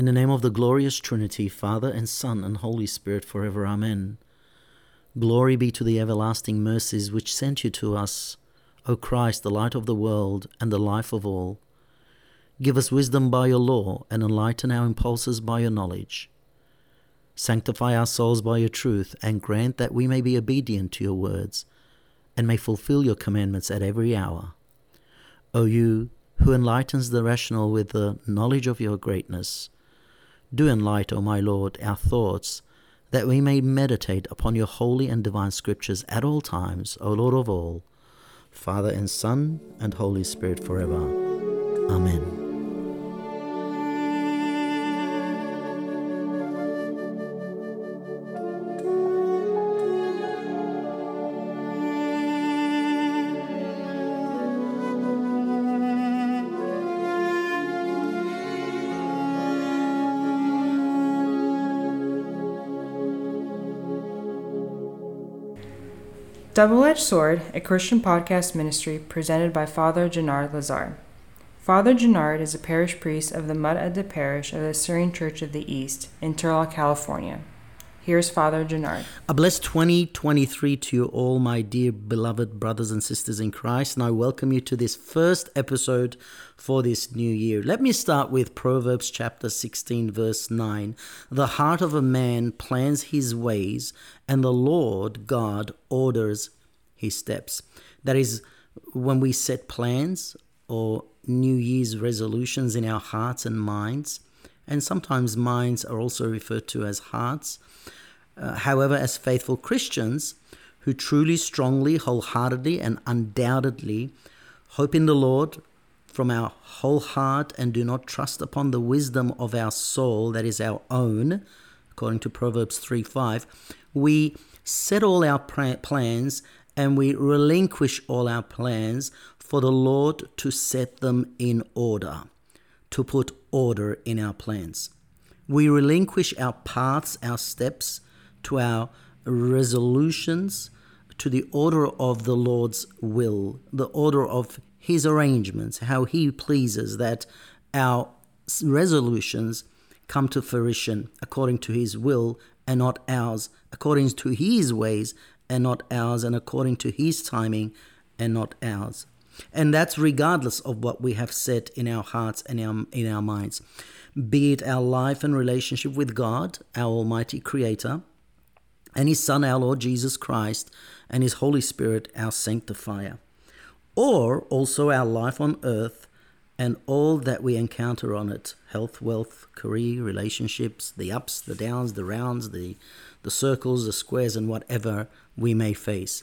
In the name of the glorious Trinity, Father and Son and Holy Spirit, forever. Amen. Glory be to the everlasting mercies which sent you to us, O Christ, the light of the world and the life of all. Give us wisdom by your law and enlighten our impulses by your knowledge. Sanctify our souls by your truth and grant that we may be obedient to your words and may fulfill your commandments at every hour. O you who enlightens the rational with the knowledge of your greatness, do enlighten, O my Lord, our thoughts, that we may meditate upon your holy and divine scriptures at all times, O Lord of all, Father and Son and Holy Spirit forever. Amen. Double Edged Sword, a Christian podcast ministry presented by Father Gennard Lazar. Father Gennard is a parish priest of the Mud Adda Parish of the Syrian Church of the East in Turlock, California. Here's Father Gennard. A blessed 2023 to you all, my dear beloved brothers and sisters in Christ, and I welcome you to this first episode for this new year. Let me start with Proverbs chapter 16, verse 9. The heart of a man plans his ways, and the Lord God orders his steps. That is, when we set plans or New Year's resolutions in our hearts and minds, and sometimes minds are also referred to as hearts. Uh, however, as faithful Christians who truly, strongly, wholeheartedly, and undoubtedly hope in the Lord from our whole heart and do not trust upon the wisdom of our soul, that is our own, according to Proverbs 3 5, we set all our plans and we relinquish all our plans for the Lord to set them in order, to put order in our plans. We relinquish our paths, our steps, to our resolutions, to the order of the Lord's will, the order of His arrangements, how He pleases that our resolutions come to fruition according to His will and not ours, according to His ways and not ours, and according to His timing and not ours. And that's regardless of what we have set in our hearts and our, in our minds, be it our life and relationship with God, our Almighty Creator, and His Son, our Lord Jesus Christ, and His Holy Spirit, our Sanctifier, or also our life on earth and all that we encounter on it. Health, wealth, career, relationships, the ups, the downs, the rounds, the, the circles, the squares, and whatever we may face.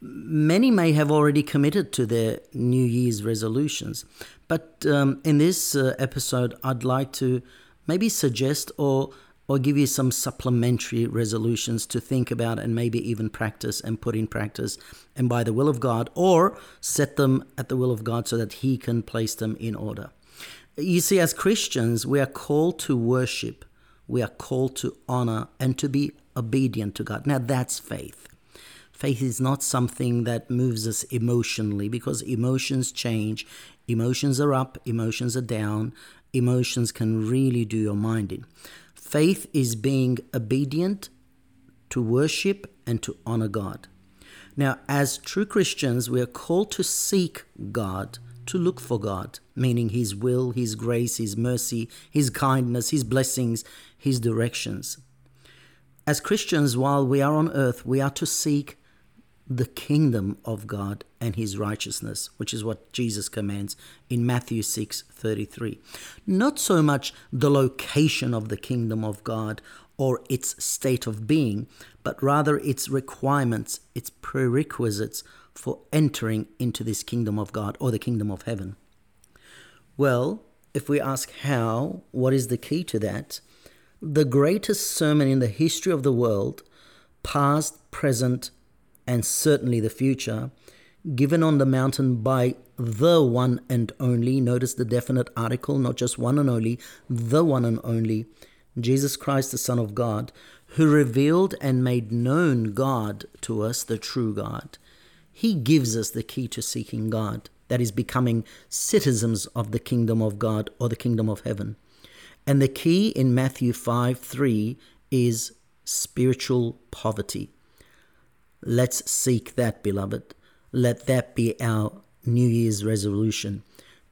Many may have already committed to their New Year's resolutions, but um, in this uh, episode, I'd like to maybe suggest or or give you some supplementary resolutions to think about and maybe even practice and put in practice and by the will of God, or set them at the will of God so that He can place them in order. You see, as Christians, we are called to worship, we are called to honor, and to be obedient to God. Now, that's faith. Faith is not something that moves us emotionally because emotions change. Emotions are up, emotions are down. Emotions can really do your mind in. Faith is being obedient to worship and to honor God. Now, as true Christians, we are called to seek God, to look for God, meaning His will, His grace, His mercy, His kindness, His blessings, His directions. As Christians, while we are on earth, we are to seek the kingdom of God and his righteousness, which is what Jesus commands in Matthew 6:33. Not so much the location of the kingdom of God or its state of being, but rather its requirements, its prerequisites for entering into this kingdom of God or the kingdom of heaven. Well, if we ask how, what is the key to that? The greatest sermon in the history of the world, past, present, and certainly the future, given on the mountain by the one and only, notice the definite article, not just one and only, the one and only, Jesus Christ, the Son of God, who revealed and made known God to us, the true God. He gives us the key to seeking God, that is, becoming citizens of the kingdom of God or the kingdom of heaven. And the key in Matthew 5 3 is spiritual poverty. Let's seek that, beloved. Let that be our New Year's resolution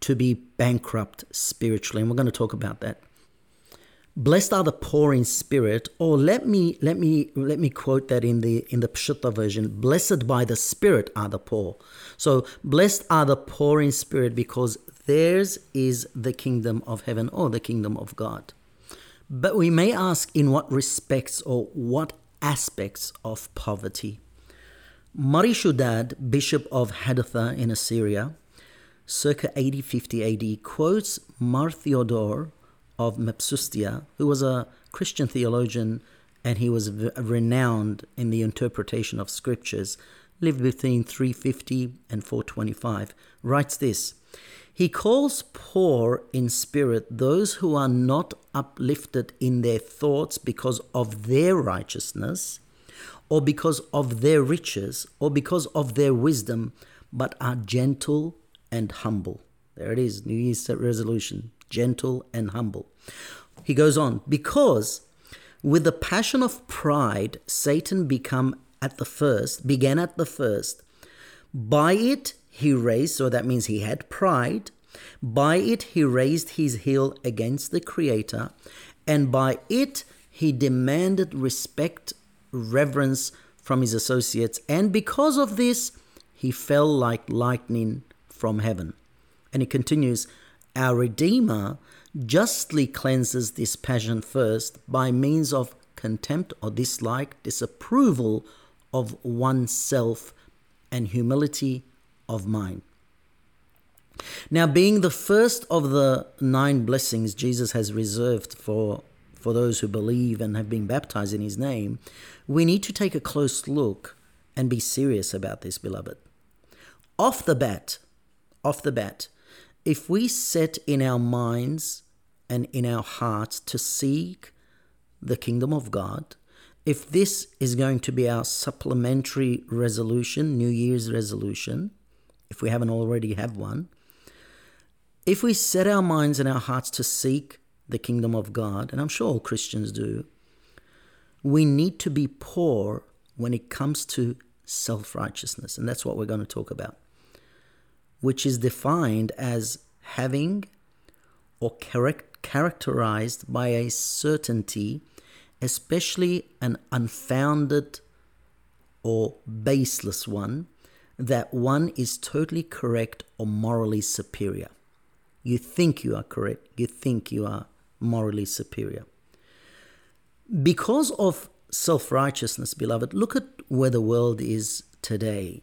to be bankrupt spiritually. And we're going to talk about that. Blessed are the poor in spirit, or let me let me let me quote that in the in the Peshitta version. Blessed by the Spirit are the poor. So blessed are the poor in spirit because theirs is the kingdom of heaven or the kingdom of God. But we may ask in what respects or what aspects of poverty. Mar Ishodad, bishop of Hadatha in Assyria, circa 8050 AD, quotes Mar Theodore of Mopsuestia, who was a Christian theologian and he was renowned in the interpretation of scriptures, lived between 350 and 425, writes this He calls poor in spirit those who are not uplifted in their thoughts because of their righteousness, or because of their riches, or because of their wisdom, but are gentle and humble. There it is, New Year's resolution gentle and humble. He goes on, because with the passion of pride, Satan become at the first, began at the first. By it he raised, so that means he had pride. By it he raised his heel against the Creator, and by it he demanded respect, reverence from his associates, and because of this, he fell like lightning from heaven. And he continues, Our Redeemer justly cleanses this passion first by means of contempt or dislike, disapproval of oneself, and humility of mind. Now, being the first of the nine blessings Jesus has reserved for, for those who believe and have been baptized in his name, we need to take a close look and be serious about this, beloved. Off the bat, off the bat, if we set in our minds and in our hearts to seek the kingdom of God, if this is going to be our supplementary resolution, New Year's resolution, if we haven't already have one, if we set our minds and our hearts to seek the kingdom of God, and I'm sure all Christians do, we need to be poor when it comes to self righteousness. And that's what we're going to talk about, which is defined as having or characterized by a certainty, especially an unfounded or baseless one, that one is totally correct or morally superior. You think you are correct, you think you are morally superior. Because of self righteousness, beloved, look at where the world is today.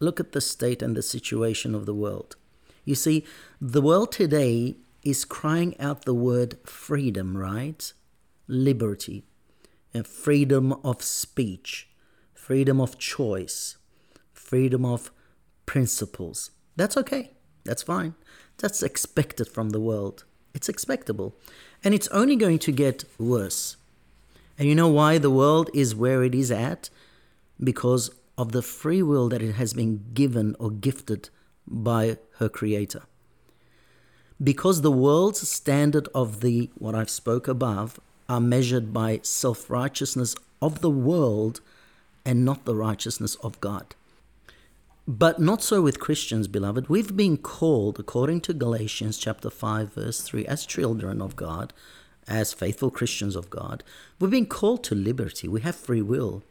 Look at the state and the situation of the world. You see, the world today is crying out the word freedom, right? Liberty, and freedom of speech, freedom of choice, freedom of principles. That's okay. That's fine. That's expected from the world. It's expectable. And it's only going to get worse. And you know why the world is where it is at? Because of the free will that it has been given or gifted by her creator because the world's standard of the what I've spoke above are measured by self-righteousness of the world and not the righteousness of God. But not so with Christians, beloved. We've been called, according to Galatians chapter 5, verse 3, as children of God, as faithful Christians of God. We've been called to liberty. We have free will.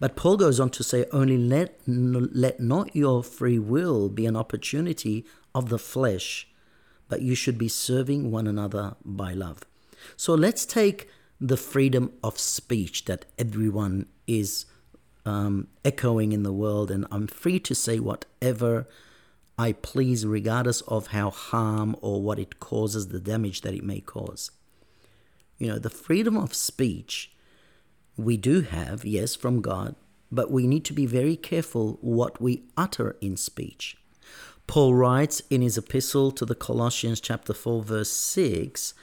But Paul goes on to say, only let, let not your free will be an opportunity of the flesh but you should be serving one another by love. So let's take the freedom of speech that everyone is um, echoing in the world, and I'm free to say whatever I please, regardless of how harm or what it causes, the damage that it may cause. You know, the freedom of speech we do have, yes, from God, but we need to be very careful what we utter in speech. Paul writes in his epistle to the Colossians, chapter 4, verse 6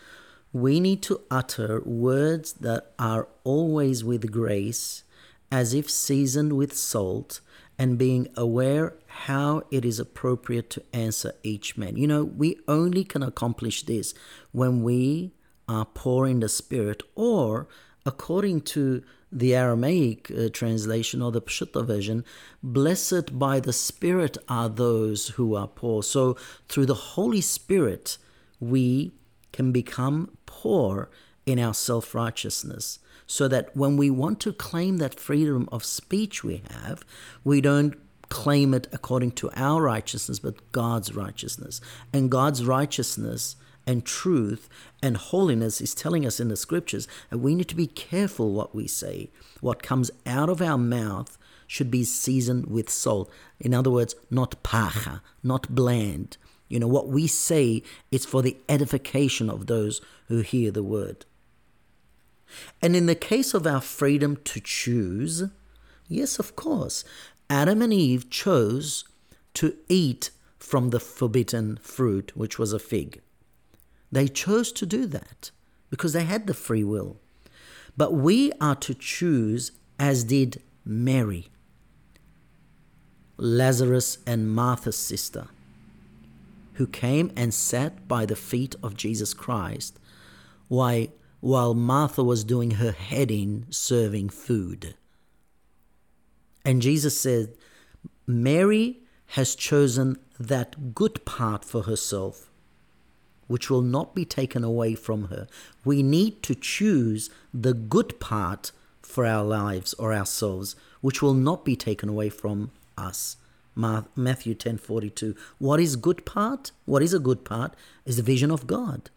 we need to utter words that are always with grace, as if seasoned with salt, and being aware how it is appropriate to answer each man. You know, we only can accomplish this when we are poor in the spirit, or according to the Aramaic uh, translation or the Peshitta version, blessed by the Spirit are those who are poor. So through the Holy Spirit, we can become poor in our self righteousness. So that when we want to claim that freedom of speech we have, we don't claim it according to our righteousness, but God's righteousness. And God's righteousness and truth and holiness is telling us in the scriptures that we need to be careful what we say. What comes out of our mouth should be seasoned with salt. In other words, not pacha, not bland. You know, what we say is for the edification of those who hear the word. And in the case of our freedom to choose, yes, of course, Adam and Eve chose to eat from the forbidden fruit, which was a fig. They chose to do that because they had the free will. But we are to choose as did Mary, Lazarus and Martha's sister, who came and sat by the feet of Jesus Christ while, while Martha was doing her head in serving food. And Jesus said, Mary has chosen that good part for herself which will not be taken away from her. We need to choose the good part for our lives or ourselves, which will not be taken away from us. Matthew 10:42. What is good part? What is a good part? Is the vision of God.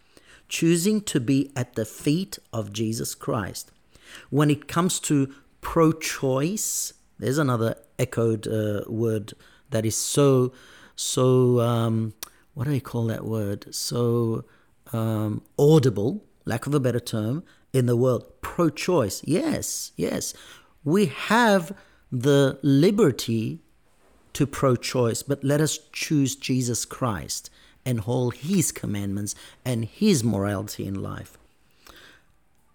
Choosing to be at the feet of Jesus Christ. When it comes to pro-choice, there's another echoed uh, word that is so so um, what do they call that word? So um, audible, lack of a better term, in the world. Pro choice. Yes, yes. We have the liberty to pro choice, but let us choose Jesus Christ and hold his commandments and his morality in life.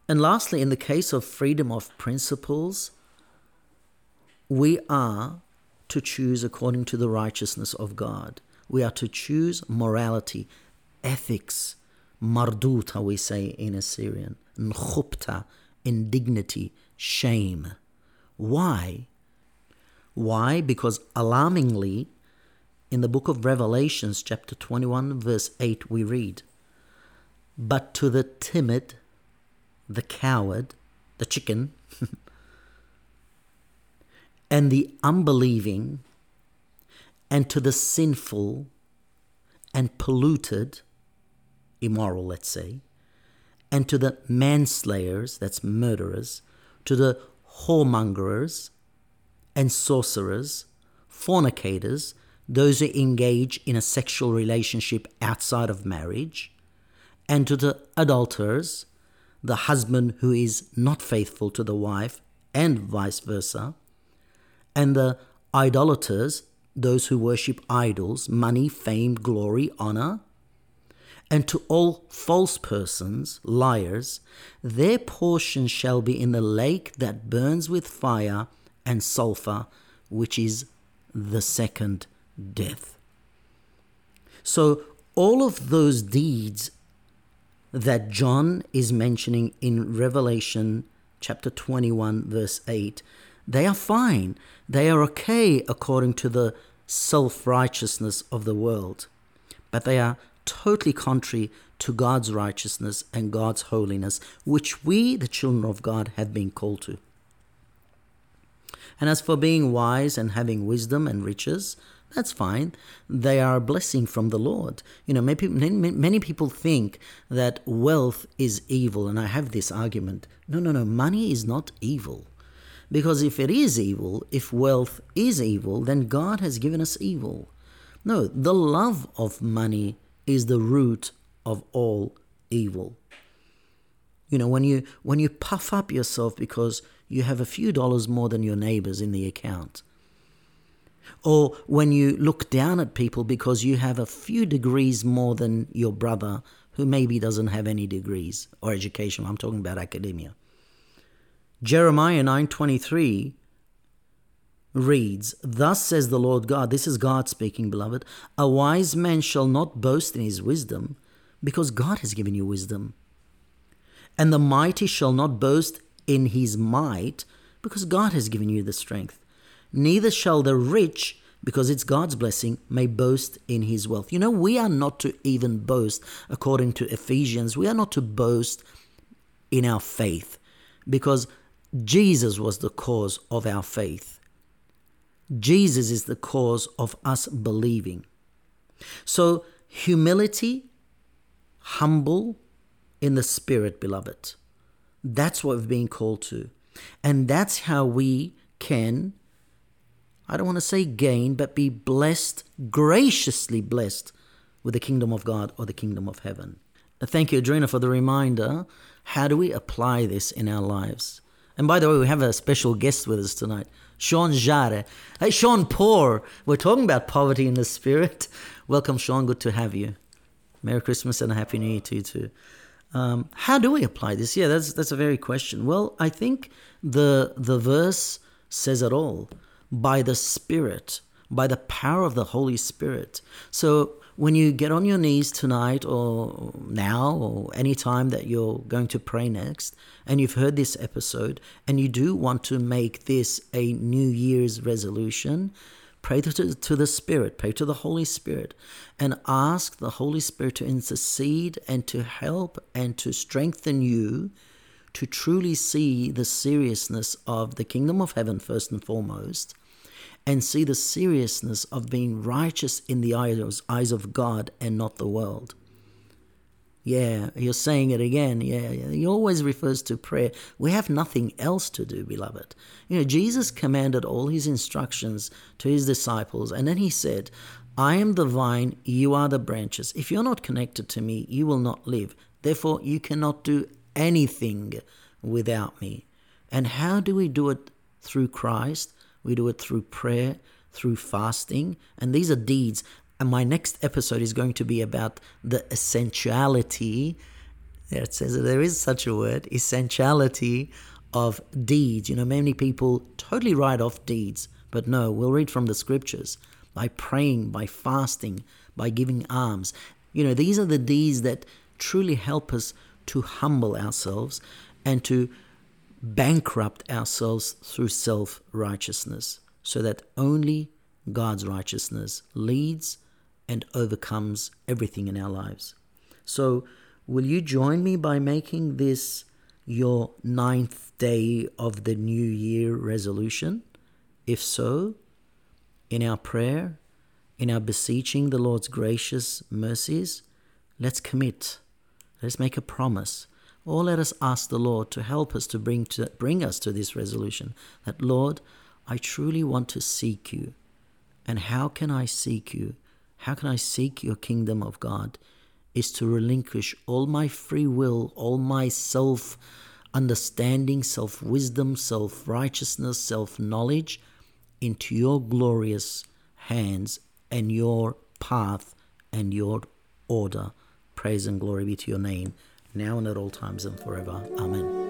And lastly, in the case of freedom of principles, we are to choose according to the righteousness of God. We are to choose morality, ethics, marduta, we say in Assyrian, nchupta, indignity, shame. Why? Why? Because alarmingly, in the book of Revelations, chapter 21, verse 8, we read, But to the timid, the coward, the chicken, and the unbelieving, and to the sinful and polluted, immoral, let's say, and to the manslayers, that's murderers, to the whoremongers and sorcerers, fornicators, those who engage in a sexual relationship outside of marriage, and to the adulterers, the husband who is not faithful to the wife, and vice versa, and the idolaters, those who worship idols, money, fame, glory, honor, and to all false persons, liars, their portion shall be in the lake that burns with fire and sulfur, which is the second death. So, all of those deeds that John is mentioning in Revelation chapter 21, verse 8, they are fine. They are okay according to the self righteousness of the world, but they are totally contrary to God's righteousness and God's holiness, which we, the children of God, have been called to. And as for being wise and having wisdom and riches, that's fine. They are a blessing from the Lord. You know, many, many, people think that wealth is evil, and I have this argument. No, no, no. Money is not evil. Because if it is evil, if wealth is evil, then God has given us evil. No, the love of money is the root of all evil. You know, when you when you puff up yourself because you have a few dollars more than your neighbors in the account. Or when you look down at people because you have a few degrees more than your brother who maybe doesn't have any degrees or education. I'm talking about academia. Jeremiah 9:23 reads, Thus says the Lord God, this is God speaking, beloved, a wise man shall not boast in his wisdom, because God has given you wisdom. And the mighty shall not boast in his might, because God has given you the strength. Neither shall the rich, because it's God's blessing, may boast in his wealth. You know, we are not to even boast, according to Ephesians, we are not to boast in our faith, because Jesus was the cause of our faith. Jesus is the cause of us believing. So, humility, humble in the spirit, beloved. That's what we've been called to. And that's how we can, I don't want to say gain, but be blessed, graciously blessed with the kingdom of God or the kingdom of heaven. Thank you, Adrina, for the reminder. How do we apply this in our lives? And by the way, we have a special guest with us tonight, Sean Jare. Hey, Sean Poor. We're talking about poverty in the spirit. Welcome, Sean. Good to have you. Merry Christmas and a Happy New Year to you too. Um, how do we apply this? Yeah, that's that's a very question. Well, I think the the verse says it all by the Spirit, by the power of the Holy Spirit. So when you get on your knees tonight or now or any time that you're going to pray next and you've heard this episode and you do want to make this a new year's resolution pray to, to the spirit pray to the holy spirit and ask the holy spirit to intercede and to help and to strengthen you to truly see the seriousness of the kingdom of heaven first and foremost and see the seriousness of being righteous in the eyes eyes of God and not the world. Yeah, you're saying it again. Yeah, he always refers to prayer. We have nothing else to do, beloved. You know, Jesus commanded all his instructions to his disciples, and then he said, I am the vine, you are the branches. If you're not connected to me, you will not live. Therefore, you cannot do anything without me. And how do we do it through Christ? We do it through prayer, through fasting, and these are deeds. And my next episode is going to be about the essentiality. There it says there is such a word, essentiality of deeds. You know, many people totally write off deeds, but no, we'll read from the scriptures by praying, by fasting, by giving alms. You know, these are the deeds that truly help us to humble ourselves and to bankrupt ourselves through self righteousness, so that only God's righteousness leads and overcomes everything in our lives. So, will you join me by making this your ninth day of the new year resolution? If so, in our prayer, in our beseeching the Lord's gracious mercies, let's commit. Let's make a promise or let us ask the Lord to help us to bring, to bring us to this resolution that, Lord, I truly want to seek you. And how can I seek you? How can I seek your kingdom of God? Is to relinquish all my free will, all my self understanding, self wisdom, self righteousness, self knowledge into your glorious hands and your path and your order. Praise and glory be to your name now and at all times and forever. Amen.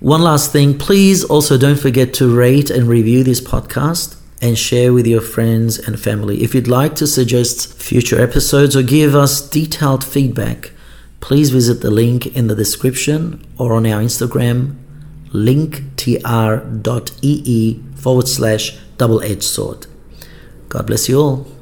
One last thing, please also don't forget to rate and review this podcast and share with your friends and family. If you'd like to suggest future episodes or give us detailed feedback, please visit the link in the description or on our Instagram, linktr.ee forward slash double edged sword. God bless you all.